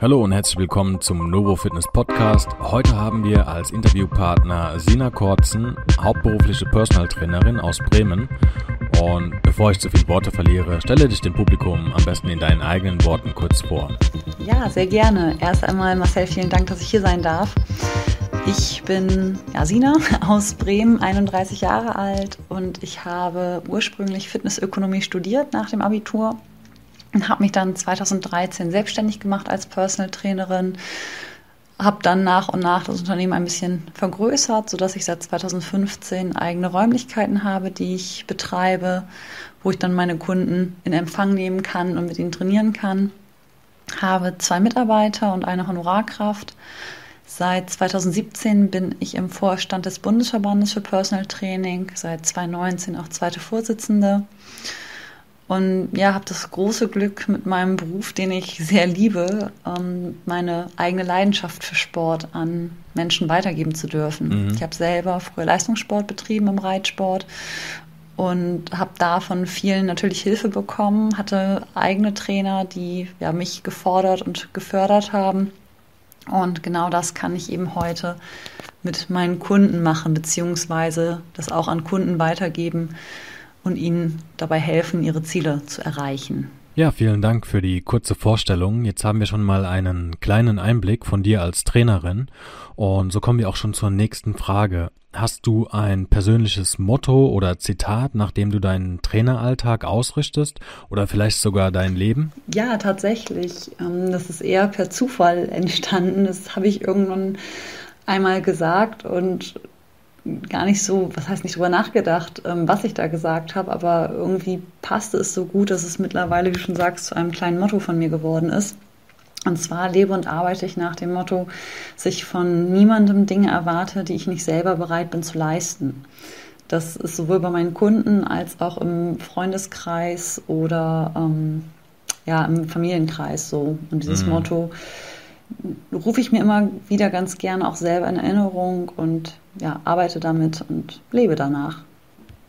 Hallo und herzlich willkommen zum Novo Fitness Podcast. Heute haben wir als Interviewpartner Sina Kortzen, hauptberufliche Personal Trainerin aus Bremen. Und bevor ich zu viele Worte verliere, stelle dich dem Publikum am besten in deinen eigenen Worten kurz vor. Ja, sehr gerne. Erst einmal, Marcel, vielen Dank, dass ich hier sein darf. Ich bin ja, Sina aus Bremen, 31 Jahre alt und ich habe ursprünglich Fitnessökonomie studiert nach dem Abitur und habe mich dann 2013 selbstständig gemacht als Personal Trainerin. Habe dann nach und nach das Unternehmen ein bisschen vergrößert, sodass ich seit 2015 eigene Räumlichkeiten habe, die ich betreibe, wo ich dann meine Kunden in Empfang nehmen kann und mit ihnen trainieren kann. Habe zwei Mitarbeiter und eine Honorarkraft. Seit 2017 bin ich im Vorstand des Bundesverbandes für Personal Training, seit 2019 auch zweite Vorsitzende. Und ja, habe das große Glück mit meinem Beruf, den ich sehr liebe, ähm, meine eigene Leidenschaft für Sport an Menschen weitergeben zu dürfen. Mhm. Ich habe selber früher Leistungssport betrieben im Reitsport und habe da von vielen natürlich Hilfe bekommen, hatte eigene Trainer, die ja, mich gefordert und gefördert haben. Und genau das kann ich eben heute mit meinen Kunden machen, beziehungsweise das auch an Kunden weitergeben und ihnen dabei helfen, ihre Ziele zu erreichen. Ja, vielen Dank für die kurze Vorstellung. Jetzt haben wir schon mal einen kleinen Einblick von dir als Trainerin und so kommen wir auch schon zur nächsten Frage. Hast du ein persönliches Motto oder Zitat, nach dem du deinen Traineralltag ausrichtest oder vielleicht sogar dein Leben? Ja, tatsächlich. Ähm, das ist eher per Zufall entstanden. Das habe ich irgendwann einmal gesagt und gar nicht so, was heißt nicht drüber nachgedacht, ähm, was ich da gesagt habe, aber irgendwie passte es so gut, dass es mittlerweile, wie du schon sagst, zu einem kleinen Motto von mir geworden ist. Und zwar lebe und arbeite ich nach dem Motto, sich von niemandem Dinge erwarte, die ich nicht selber bereit bin zu leisten. Das ist sowohl bei meinen Kunden als auch im Freundeskreis oder ähm, ja, im Familienkreis so. Und dieses mhm. Motto rufe ich mir immer wieder ganz gerne auch selber in Erinnerung und ja, arbeite damit und lebe danach.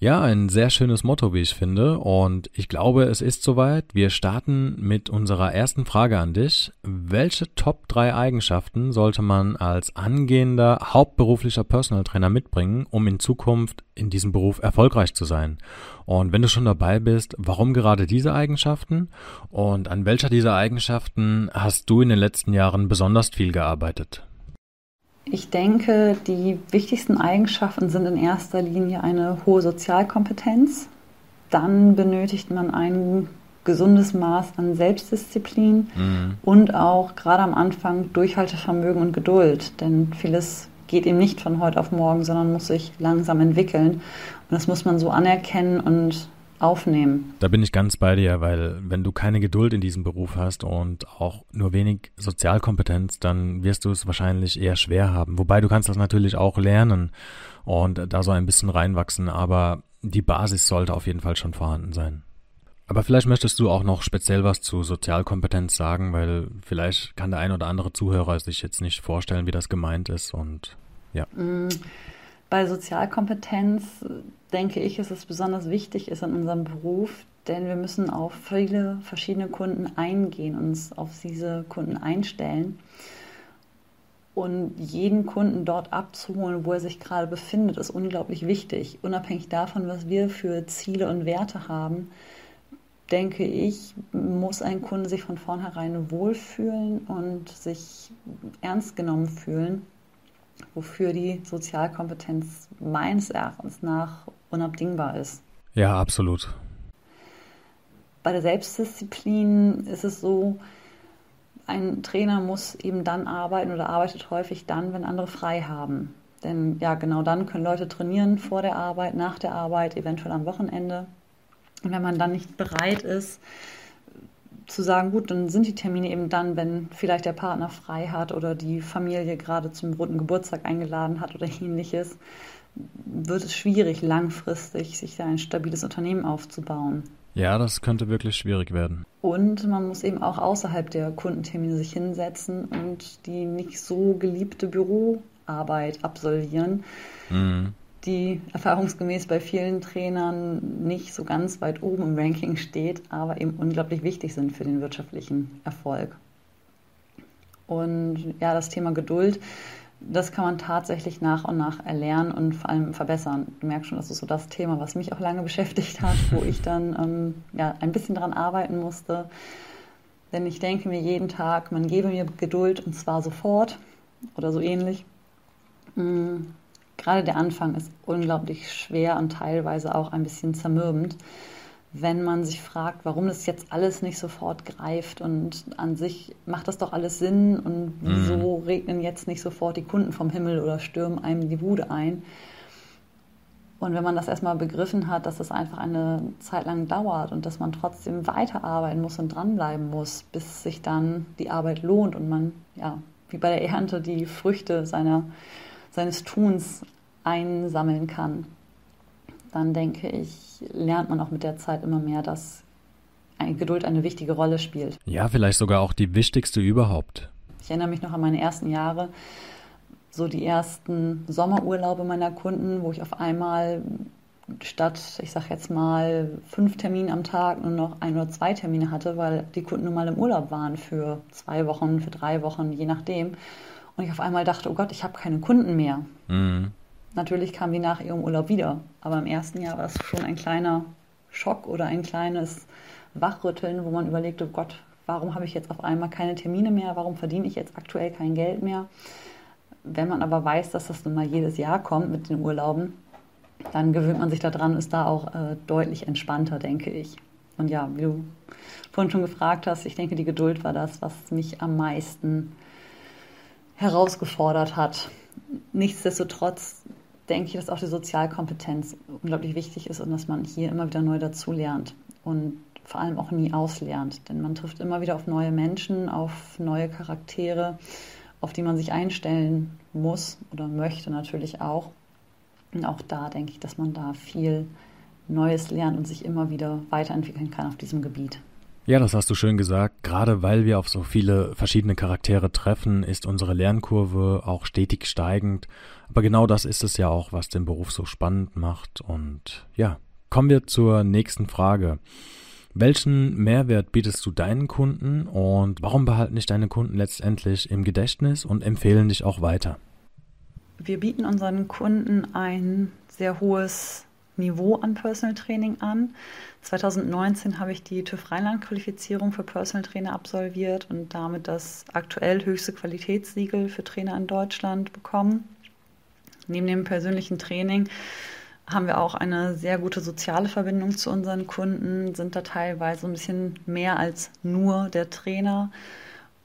Ja, ein sehr schönes Motto, wie ich finde. Und ich glaube, es ist soweit. Wir starten mit unserer ersten Frage an dich. Welche Top 3 Eigenschaften sollte man als angehender hauptberuflicher Personal Trainer mitbringen, um in Zukunft in diesem Beruf erfolgreich zu sein? Und wenn du schon dabei bist, warum gerade diese Eigenschaften? Und an welcher dieser Eigenschaften hast du in den letzten Jahren besonders viel gearbeitet? Ich denke, die wichtigsten Eigenschaften sind in erster Linie eine hohe Sozialkompetenz. Dann benötigt man ein gesundes Maß an Selbstdisziplin mhm. und auch gerade am Anfang Durchhaltevermögen und Geduld. Denn vieles geht eben nicht von heute auf morgen, sondern muss sich langsam entwickeln. Und das muss man so anerkennen und aufnehmen. Da bin ich ganz bei dir, weil wenn du keine Geduld in diesem Beruf hast und auch nur wenig Sozialkompetenz, dann wirst du es wahrscheinlich eher schwer haben. Wobei du kannst das natürlich auch lernen und da so ein bisschen reinwachsen, aber die Basis sollte auf jeden Fall schon vorhanden sein. Aber vielleicht möchtest du auch noch speziell was zu Sozialkompetenz sagen, weil vielleicht kann der ein oder andere Zuhörer sich jetzt nicht vorstellen, wie das gemeint ist und ja. Mm. Bei Sozialkompetenz denke ich, ist es besonders wichtig ist in unserem Beruf, denn wir müssen auf viele verschiedene Kunden eingehen, uns auf diese Kunden einstellen und jeden Kunden dort abzuholen, wo er sich gerade befindet, ist unglaublich wichtig. Unabhängig davon, was wir für Ziele und Werte haben, denke ich, muss ein Kunde sich von vornherein wohlfühlen und sich ernst genommen fühlen wofür die Sozialkompetenz meines Erachtens nach unabdingbar ist. Ja, absolut. Bei der Selbstdisziplin ist es so, ein Trainer muss eben dann arbeiten oder arbeitet häufig dann, wenn andere frei haben. Denn ja, genau dann können Leute trainieren vor der Arbeit, nach der Arbeit, eventuell am Wochenende. Und wenn man dann nicht bereit ist, zu sagen, gut, dann sind die Termine eben dann, wenn vielleicht der Partner frei hat oder die Familie gerade zum runden Geburtstag eingeladen hat oder ähnliches, wird es schwierig, langfristig sich da ein stabiles Unternehmen aufzubauen. Ja, das könnte wirklich schwierig werden. Und man muss eben auch außerhalb der Kundentermine sich hinsetzen und die nicht so geliebte Büroarbeit absolvieren. Mhm die erfahrungsgemäß bei vielen Trainern nicht so ganz weit oben im Ranking steht, aber eben unglaublich wichtig sind für den wirtschaftlichen Erfolg. Und ja, das Thema Geduld, das kann man tatsächlich nach und nach erlernen und vor allem verbessern. Du merkst schon, das ist so das Thema, was mich auch lange beschäftigt hat, wo ich dann ähm, ja, ein bisschen daran arbeiten musste. Denn ich denke mir jeden Tag, man gebe mir Geduld und zwar sofort oder so ähnlich. Mhm. Gerade der Anfang ist unglaublich schwer und teilweise auch ein bisschen zermürbend wenn man sich fragt, warum das jetzt alles nicht sofort greift und an sich macht das doch alles Sinn und wieso mhm. regnen jetzt nicht sofort die Kunden vom Himmel oder stürmen einem die Bude ein. Und wenn man das erstmal begriffen hat, dass das einfach eine Zeit lang dauert und dass man trotzdem weiterarbeiten muss und dranbleiben muss, bis sich dann die Arbeit lohnt und man, ja, wie bei der Ernte die Früchte seiner, seines Tuns einsammeln kann, dann denke ich, lernt man auch mit der Zeit immer mehr, dass Geduld eine wichtige Rolle spielt. Ja, vielleicht sogar auch die wichtigste überhaupt. Ich erinnere mich noch an meine ersten Jahre, so die ersten Sommerurlaube meiner Kunden, wo ich auf einmal statt, ich sag jetzt mal, fünf Termine am Tag nur noch ein oder zwei Termine hatte, weil die Kunden nun mal im Urlaub waren für zwei Wochen, für drei Wochen, je nachdem. Und ich auf einmal dachte, oh Gott, ich habe keine Kunden mehr. Mhm. Natürlich kamen die nach ihrem Urlaub wieder, aber im ersten Jahr war es schon ein kleiner Schock oder ein kleines Wachrütteln, wo man überlegte, oh Gott, warum habe ich jetzt auf einmal keine Termine mehr, warum verdiene ich jetzt aktuell kein Geld mehr. Wenn man aber weiß, dass das nun mal jedes Jahr kommt mit den Urlauben, dann gewöhnt man sich daran, ist da auch äh, deutlich entspannter, denke ich. Und ja, wie du vorhin schon gefragt hast, ich denke, die Geduld war das, was mich am meisten herausgefordert hat. Nichtsdestotrotz denke ich, dass auch die Sozialkompetenz unglaublich wichtig ist und dass man hier immer wieder neu dazulernt und vor allem auch nie auslernt. Denn man trifft immer wieder auf neue Menschen, auf neue Charaktere, auf die man sich einstellen muss oder möchte natürlich auch. Und auch da denke ich, dass man da viel Neues lernt und sich immer wieder weiterentwickeln kann auf diesem Gebiet. Ja, das hast du schön gesagt. Gerade weil wir auf so viele verschiedene Charaktere treffen, ist unsere Lernkurve auch stetig steigend. Aber genau das ist es ja auch, was den Beruf so spannend macht. Und ja, kommen wir zur nächsten Frage. Welchen Mehrwert bietest du deinen Kunden und warum behalten dich deine Kunden letztendlich im Gedächtnis und empfehlen dich auch weiter? Wir bieten unseren Kunden ein sehr hohes Niveau an Personal Training an. 2019 habe ich die TÜV Rheinland-Qualifizierung für Personal Trainer absolviert und damit das aktuell höchste Qualitätssiegel für Trainer in Deutschland bekommen. Neben dem persönlichen Training haben wir auch eine sehr gute soziale Verbindung zu unseren Kunden, sind da teilweise ein bisschen mehr als nur der Trainer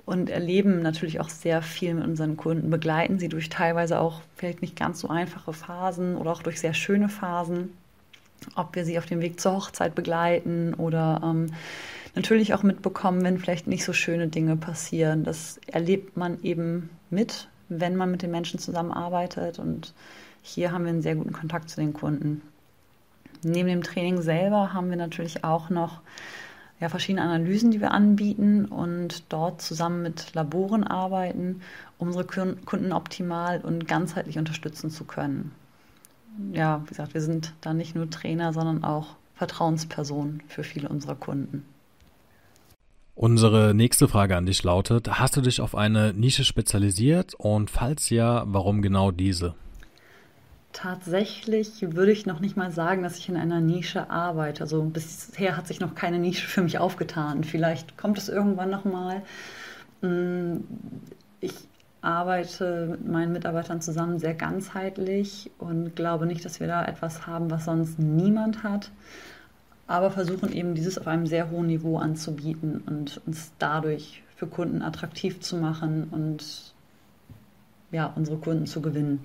und erleben natürlich auch sehr viel mit unseren Kunden, begleiten sie durch teilweise auch vielleicht nicht ganz so einfache Phasen oder auch durch sehr schöne Phasen ob wir sie auf dem Weg zur Hochzeit begleiten oder ähm, natürlich auch mitbekommen, wenn vielleicht nicht so schöne Dinge passieren. Das erlebt man eben mit, wenn man mit den Menschen zusammenarbeitet. Und hier haben wir einen sehr guten Kontakt zu den Kunden. Neben dem Training selber haben wir natürlich auch noch ja, verschiedene Analysen, die wir anbieten und dort zusammen mit Laboren arbeiten, um unsere Kunden optimal und ganzheitlich unterstützen zu können ja, wie gesagt, wir sind da nicht nur Trainer, sondern auch Vertrauenspersonen für viele unserer Kunden. Unsere nächste Frage an dich lautet, hast du dich auf eine Nische spezialisiert und falls ja, warum genau diese? Tatsächlich würde ich noch nicht mal sagen, dass ich in einer Nische arbeite. Also bisher hat sich noch keine Nische für mich aufgetan. Vielleicht kommt es irgendwann noch mal. Mm, ich arbeite mit meinen Mitarbeitern zusammen sehr ganzheitlich und glaube nicht, dass wir da etwas haben, was sonst niemand hat, aber versuchen eben dieses auf einem sehr hohen Niveau anzubieten und uns dadurch für Kunden attraktiv zu machen und ja, unsere Kunden zu gewinnen.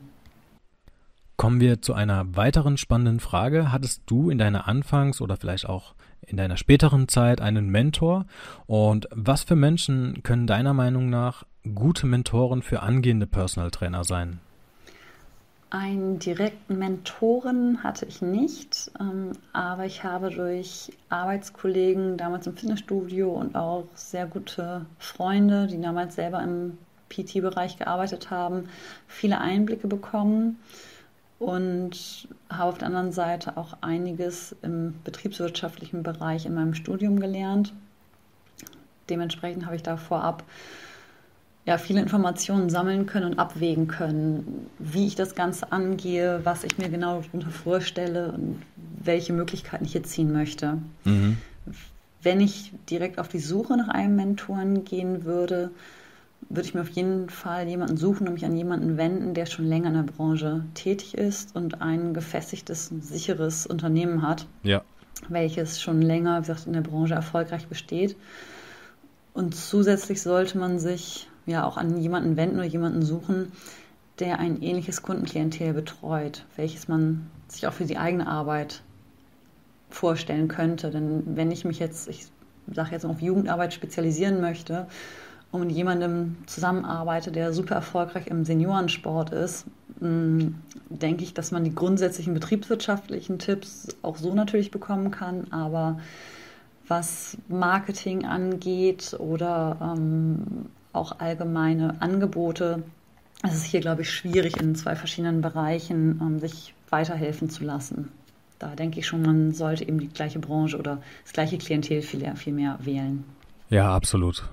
Kommen wir zu einer weiteren spannenden Frage. Hattest du in deiner Anfangs- oder vielleicht auch in deiner späteren Zeit einen Mentor? Und was für Menschen können deiner Meinung nach gute Mentoren für angehende Personal Trainer sein? Einen direkten Mentoren hatte ich nicht, ähm, aber ich habe durch Arbeitskollegen damals im Fitnessstudio und auch sehr gute Freunde, die damals selber im PT-Bereich gearbeitet haben, viele Einblicke bekommen und habe auf der anderen Seite auch einiges im betriebswirtschaftlichen Bereich in meinem Studium gelernt. Dementsprechend habe ich da vorab ja, viele Informationen sammeln können und abwägen können, wie ich das Ganze angehe, was ich mir genau darunter vorstelle und welche Möglichkeiten ich jetzt ziehen möchte. Mhm. Wenn ich direkt auf die Suche nach einem Mentoren gehen würde, würde ich mir auf jeden Fall jemanden suchen und mich an jemanden wenden, der schon länger in der Branche tätig ist und ein gefestigtes, sicheres Unternehmen hat, ja. welches schon länger, wie gesagt, in der Branche erfolgreich besteht. Und zusätzlich sollte man sich ja auch an jemanden wenden oder jemanden suchen, der ein ähnliches Kundenklientel betreut, welches man sich auch für die eigene Arbeit vorstellen könnte. Denn wenn ich mich jetzt, ich sage jetzt auf Jugendarbeit spezialisieren möchte und mit jemandem zusammenarbeite, der super erfolgreich im Seniorensport ist, mm, denke ich, dass man die grundsätzlichen betriebswirtschaftlichen Tipps auch so natürlich bekommen kann, aber was Marketing angeht oder ähm, auch allgemeine Angebote. Es ist hier, glaube ich, schwierig in zwei verschiedenen Bereichen ähm, sich weiterhelfen zu lassen. Da denke ich schon, man sollte eben die gleiche Branche oder das gleiche Klientel viel, viel mehr wählen. Ja, absolut.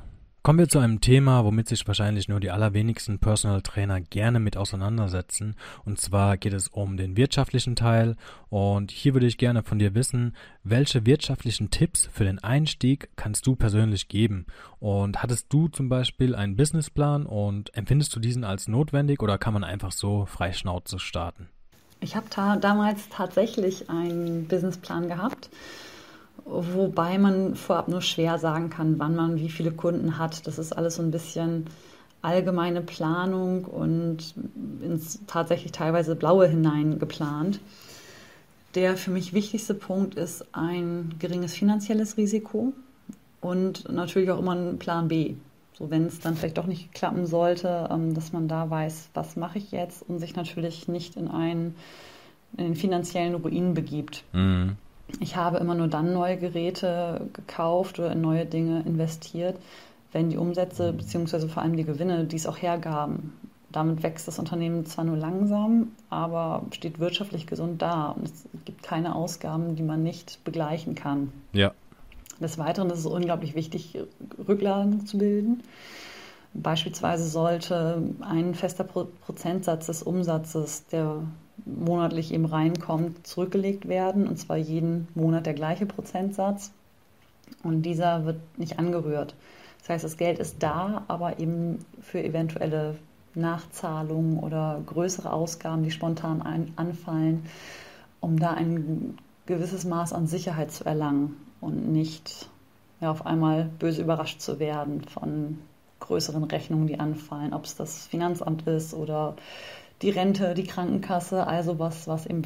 Kommen wir zu einem Thema, womit sich wahrscheinlich nur die allerwenigsten Personal Trainer gerne mit auseinandersetzen. Und zwar geht es um den wirtschaftlichen Teil. Und hier würde ich gerne von dir wissen, welche wirtschaftlichen Tipps für den Einstieg kannst du persönlich geben? Und hattest du zum Beispiel einen Businessplan und empfindest du diesen als notwendig oder kann man einfach so freischnauze starten? Ich habe ta damals tatsächlich einen Businessplan gehabt wobei man vorab nur schwer sagen kann, wann man wie viele Kunden hat. Das ist alles so ein bisschen allgemeine Planung und ins tatsächlich teilweise blaue hinein geplant. Der für mich wichtigste Punkt ist ein geringes finanzielles Risiko und natürlich auch immer ein Plan B. So, wenn es dann vielleicht doch nicht klappen sollte, ähm, dass man da weiß, was mache ich jetzt und sich natürlich nicht in einen in den finanziellen Ruin begibt. Mhm. Ich habe immer nur dann neue Geräte gekauft oder in neue Dinge investiert, wenn die Umsätze bzw. vor allem die Gewinne dies auch hergaben. Damit wächst das Unternehmen zwar nur langsam, aber steht wirtschaftlich gesund da und es gibt keine Ausgaben, die man nicht begleichen kann. Ja. Des Weiteren ist es unglaublich wichtig, Rücklagen zu bilden. Beispielsweise sollte ein fester Prozentsatz des Umsatzes, der monatlich eben reinkommt, zurückgelegt werden. Und zwar jeden Monat der gleiche Prozentsatz. Und dieser wird nicht angerührt. Das heißt, das Geld ist da, aber eben für eventuelle Nachzahlungen oder größere Ausgaben, die spontan ein, anfallen, um da ein gewisses Maß an Sicherheit zu erlangen und nicht ja, auf einmal böse überrascht zu werden von größeren Rechnungen, die anfallen, ob es das Finanzamt ist oder die Rente, die Krankenkasse, also was, was eben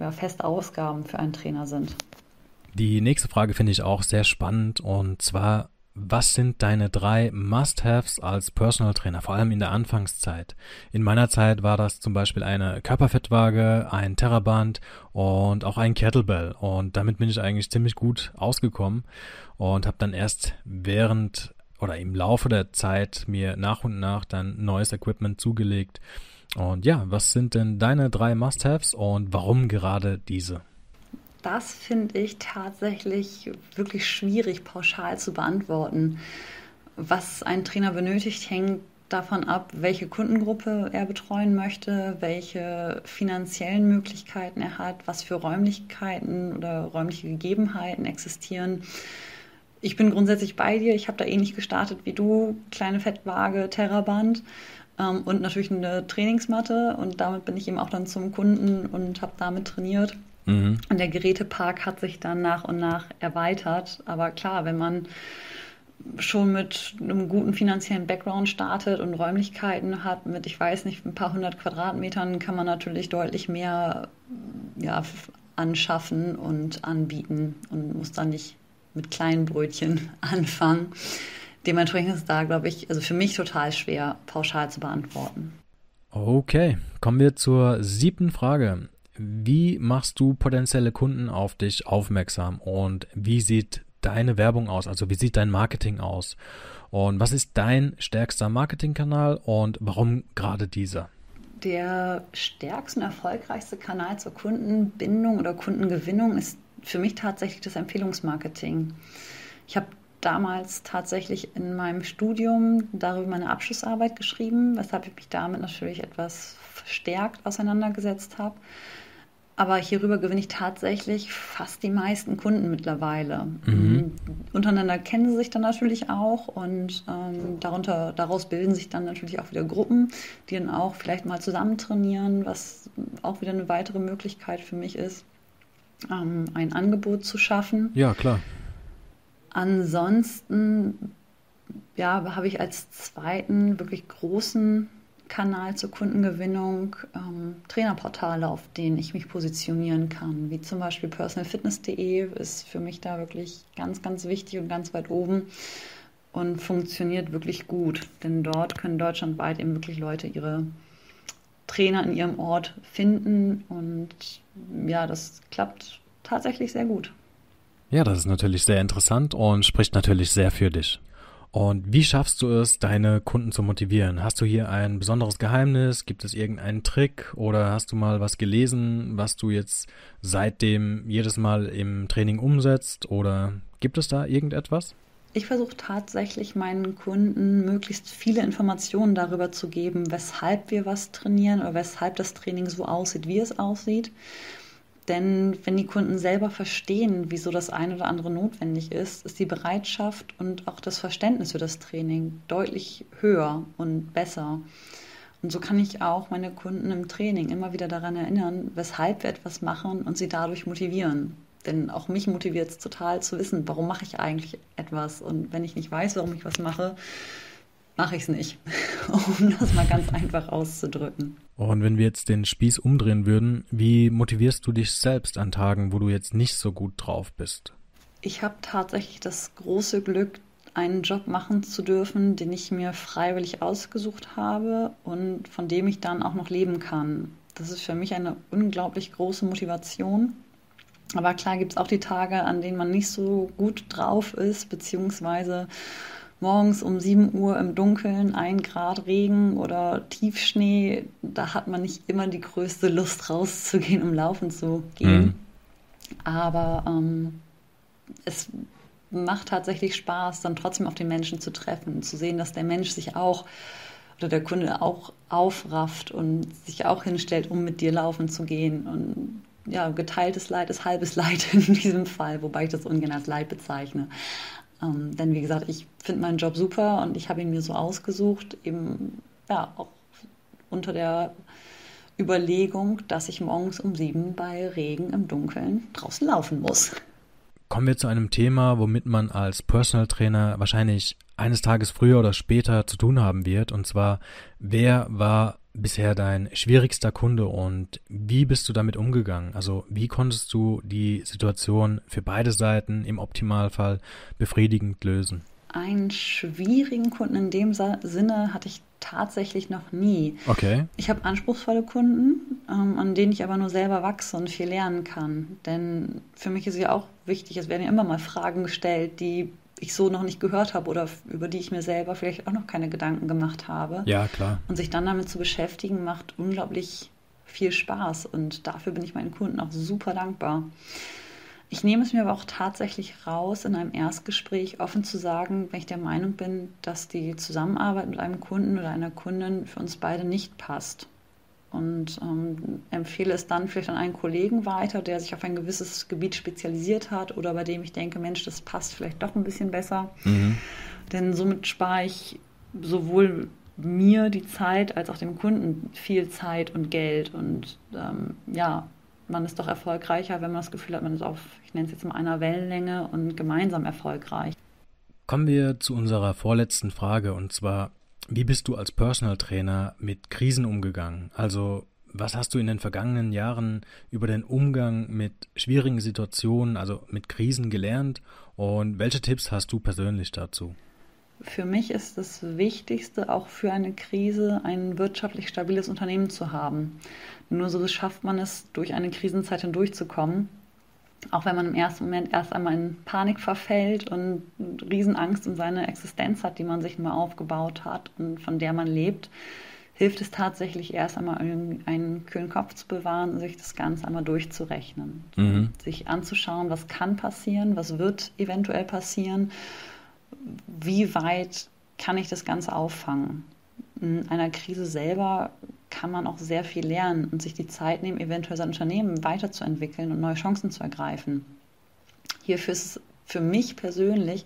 ja, feste Ausgaben für einen Trainer sind. Die nächste Frage finde ich auch sehr spannend und zwar, was sind deine drei Must-Haves als Personal Trainer, vor allem in der Anfangszeit? In meiner Zeit war das zum Beispiel eine Körperfettwaage, ein Terraband und auch ein Kettlebell. Und damit bin ich eigentlich ziemlich gut ausgekommen und habe dann erst während oder im Laufe der Zeit mir nach und nach dann neues Equipment zugelegt und ja, was sind denn deine drei Must-Haves und warum gerade diese? Das finde ich tatsächlich wirklich schwierig pauschal zu beantworten. Was ein Trainer benötigt, hängt davon ab, welche Kundengruppe er betreuen möchte, welche finanziellen Möglichkeiten er hat, was für Räumlichkeiten oder räumliche Gegebenheiten existieren. Ich bin grundsätzlich bei dir. Ich habe da ähnlich gestartet wie du. Kleine Fettwaage, Terraband ähm, und natürlich eine Trainingsmatte. Und damit bin ich eben auch dann zum Kunden und habe damit trainiert. Mhm. Und der Gerätepark hat sich dann nach und nach erweitert. Aber klar, wenn man schon mit einem guten finanziellen Background startet und Räumlichkeiten hat mit, ich weiß nicht, ein paar hundert Quadratmetern, kann man natürlich deutlich mehr ja, anschaffen und anbieten und muss dann nicht mit kleinen Brötchen anfangen. Dementsprechend ist es da, glaube ich, also für mich total schwer, pauschal zu beantworten. Okay, kommen wir zur siebten Frage. Wie machst du potenzielle Kunden auf dich aufmerksam und wie sieht deine Werbung aus? Also wie sieht dein Marketing aus? Und was ist dein stärkster Marketingkanal und warum gerade dieser? Der stärkste und erfolgreichste Kanal zur Kundenbindung oder Kundengewinnung ist für mich tatsächlich das Empfehlungsmarketing. Ich habe damals tatsächlich in meinem Studium darüber meine Abschlussarbeit geschrieben, weshalb ich mich damit natürlich etwas verstärkt auseinandergesetzt habe. Aber hierüber gewinne ich tatsächlich fast die meisten Kunden mittlerweile. Mhm. Untereinander kennen sie sich dann natürlich auch und ähm, darunter, daraus bilden sich dann natürlich auch wieder Gruppen, die dann auch vielleicht mal zusammen trainieren, was auch wieder eine weitere Möglichkeit für mich ist, ähm, ein Angebot zu schaffen. Ja, klar. Ansonsten ja, habe ich als zweiten wirklich großen Kanal zur Kundengewinnung ähm, Trainerportale, auf denen ich mich positionieren kann, wie zum Beispiel personalfitness.de ist für mich da wirklich ganz, ganz wichtig und ganz weit oben und funktioniert wirklich gut, denn dort können deutschlandweit eben wirklich Leute ihre Trainer in ihrem Ort finden und ja, das klappt tatsächlich sehr gut. Ja, das ist natürlich sehr interessant und spricht natürlich sehr für dich. Und wie schaffst du es, deine Kunden zu motivieren? Hast du hier ein besonderes Geheimnis? Gibt es irgendeinen Trick? Oder hast du mal was gelesen, was du jetzt seitdem jedes Mal im Training umsetzt? Oder gibt es da irgendetwas? Ich versuche tatsächlich meinen Kunden möglichst viele Informationen darüber zu geben, weshalb wir was trainieren oder weshalb das Training so aussieht, wie es aussieht. Denn wenn die Kunden selber verstehen, wieso das eine oder andere notwendig ist, ist die Bereitschaft und auch das Verständnis für das Training deutlich höher und besser. Und so kann ich auch meine Kunden im Training immer wieder daran erinnern, weshalb wir etwas machen und sie dadurch motivieren. Denn auch mich motiviert es total zu wissen, warum mache ich eigentlich etwas. Und wenn ich nicht weiß, warum ich was mache, mache ich es nicht, um das mal ganz einfach auszudrücken. Und wenn wir jetzt den Spieß umdrehen würden, wie motivierst du dich selbst an Tagen, wo du jetzt nicht so gut drauf bist? Ich habe tatsächlich das große Glück, einen Job machen zu dürfen, den ich mir freiwillig ausgesucht habe und von dem ich dann auch noch leben kann. Das ist für mich eine unglaublich große Motivation. Aber klar gibt es auch die Tage, an denen man nicht so gut drauf ist, beziehungsweise morgens um 7 Uhr im Dunkeln, ein Grad Regen oder Tiefschnee, da hat man nicht immer die größte Lust rauszugehen, um laufen zu gehen. Mhm. Aber ähm, es macht tatsächlich Spaß, dann trotzdem auf den Menschen zu treffen, zu sehen, dass der Mensch sich auch oder der Kunde auch aufrafft und sich auch hinstellt, um mit dir laufen zu gehen. Und ja, geteiltes Leid ist halbes Leid in diesem Fall, wobei ich das ungern als Leid bezeichne. Ähm, denn wie gesagt, ich finde meinen Job super und ich habe ihn mir so ausgesucht, eben ja auch unter der Überlegung, dass ich morgens um sieben bei Regen im Dunkeln draußen laufen muss. Kommen wir zu einem Thema, womit man als Personal Trainer wahrscheinlich eines Tages früher oder später zu tun haben wird. Und zwar, wer war bisher dein schwierigster Kunde und wie bist du damit umgegangen? Also wie konntest du die Situation für beide Seiten im Optimalfall befriedigend lösen? Einen schwierigen Kunden in dem Sinne hatte ich tatsächlich noch nie. Okay. Ich habe anspruchsvolle Kunden, ähm, an denen ich aber nur selber wachse und viel lernen kann. Denn für mich ist ja auch wichtig, es werden ja immer mal Fragen gestellt, die ich so noch nicht gehört habe oder über die ich mir selber vielleicht auch noch keine Gedanken gemacht habe. Ja, klar. Und sich dann damit zu beschäftigen, macht unglaublich viel Spaß und dafür bin ich meinen Kunden auch super dankbar. Ich nehme es mir aber auch tatsächlich raus, in einem Erstgespräch offen zu sagen, wenn ich der Meinung bin, dass die Zusammenarbeit mit einem Kunden oder einer Kundin für uns beide nicht passt und ähm, empfehle es dann vielleicht an einen Kollegen weiter, der sich auf ein gewisses Gebiet spezialisiert hat oder bei dem ich denke, Mensch, das passt vielleicht doch ein bisschen besser. Mhm. Denn somit spare ich sowohl mir die Zeit als auch dem Kunden viel Zeit und Geld. Und ähm, ja, man ist doch erfolgreicher, wenn man das Gefühl hat, man ist auf, ich nenne es jetzt mal einer Wellenlänge und gemeinsam erfolgreich. Kommen wir zu unserer vorletzten Frage und zwar, wie bist du als Personal Trainer mit Krisen umgegangen? Also was hast du in den vergangenen Jahren über den Umgang mit schwierigen Situationen, also mit Krisen gelernt und welche Tipps hast du persönlich dazu? Für mich ist das Wichtigste auch für eine Krise ein wirtschaftlich stabiles Unternehmen zu haben. Nur so schafft man es, durch eine Krisenzeit hindurchzukommen auch wenn man im ersten Moment erst einmal in Panik verfällt und Riesenangst um seine Existenz hat, die man sich mal aufgebaut hat und von der man lebt, hilft es tatsächlich erst einmal einen kühlen Kopf zu bewahren und sich das Ganze einmal durchzurechnen. Mhm. Sich anzuschauen, was kann passieren, was wird eventuell passieren wie weit kann ich das Ganze auffangen? In einer Krise selber kann man auch sehr viel lernen und sich die Zeit nehmen, eventuell sein Unternehmen weiterzuentwickeln und neue Chancen zu ergreifen. Hierfür ist es für mich persönlich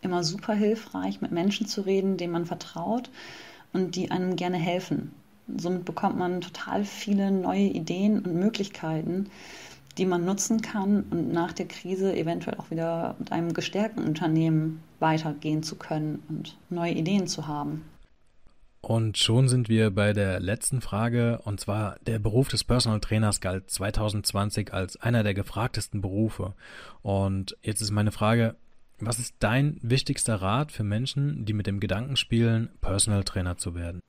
immer super hilfreich, mit Menschen zu reden, denen man vertraut und die einem gerne helfen. Somit bekommt man total viele neue Ideen und Möglichkeiten, die man nutzen kann und nach der Krise eventuell auch wieder mit einem gestärkten Unternehmen weitergehen zu können und neue Ideen zu haben. Und schon sind wir bei der letzten Frage, und zwar der Beruf des Personal Trainers galt 2020 als einer der gefragtesten Berufe. Und jetzt ist meine Frage, was ist dein wichtigster Rat für Menschen, die mit dem Gedanken spielen, Personal Trainer zu werden?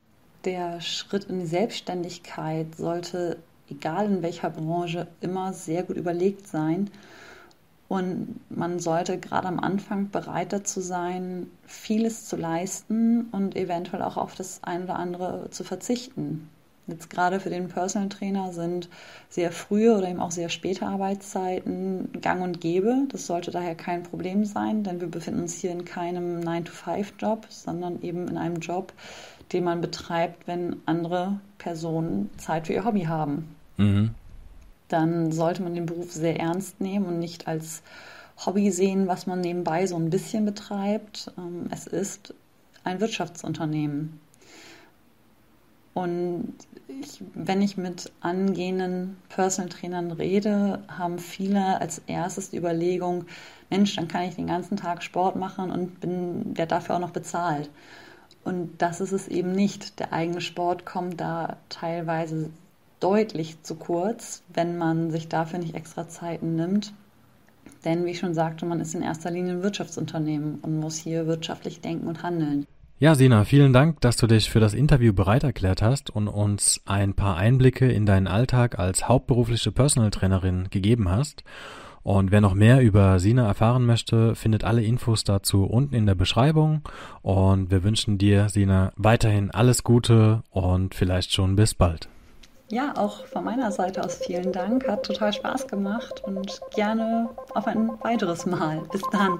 Der Schritt in die Selbstständigkeit sollte, egal in welcher Branche, immer sehr gut überlegt sein und man sollte gerade am Anfang bereit dazu sein, vieles zu leisten und eventuell auch auf das eine oder andere zu verzichten. Jetzt gerade für den Personal Trainer sind sehr frühe oder eben auch sehr späte Arbeitszeiten gang und gäbe. Das sollte daher kein Problem sein, denn wir befinden uns hier in keinem 9-to-5-Job, sondern eben in einem Job, den man betreibt, wenn andere Personen Zeit für ihr Hobby haben. Mhm dann sollte man den Beruf sehr ernst nehmen und nicht als Hobby sehen, was man nebenbei so ein bisschen betreibt. Ähm, es ist ein Wirtschaftsunternehmen. Und ich, wenn ich mit angehenden Personal Trainern rede, haben viele als erstes die Überlegung, Mensch, dann kann ich den ganzen Tag Sport machen und bin der dafür auch noch bezahlt. Und das ist es eben nicht. Der eigene Sport kommt da teilweise deutlich zu kurz, wenn man sich dafür nicht extra Zeiten nimmt. Denn wie ich schon sagte, man ist in erster Linie ein Wirtschaftsunternehmen und muss hier wirtschaftlich denken und handeln. Ja, Sina, vielen Dank, dass du dich für das Interview bereit erklärt hast und uns ein paar Einblicke in deinen Alltag als hauptberufliche Personal Trainerin gegeben hast. Und wer noch mehr über Sina erfahren möchte, findet alle Infos dazu unten in der Beschreibung. Und wir wünschen dir, Sina, weiterhin alles Gute und vielleicht schon bis bald. Ja, auch von meiner Seite aus vielen Dank. Hat total Spaß gemacht und gerne auf ein weiteres Mal. Bis dann.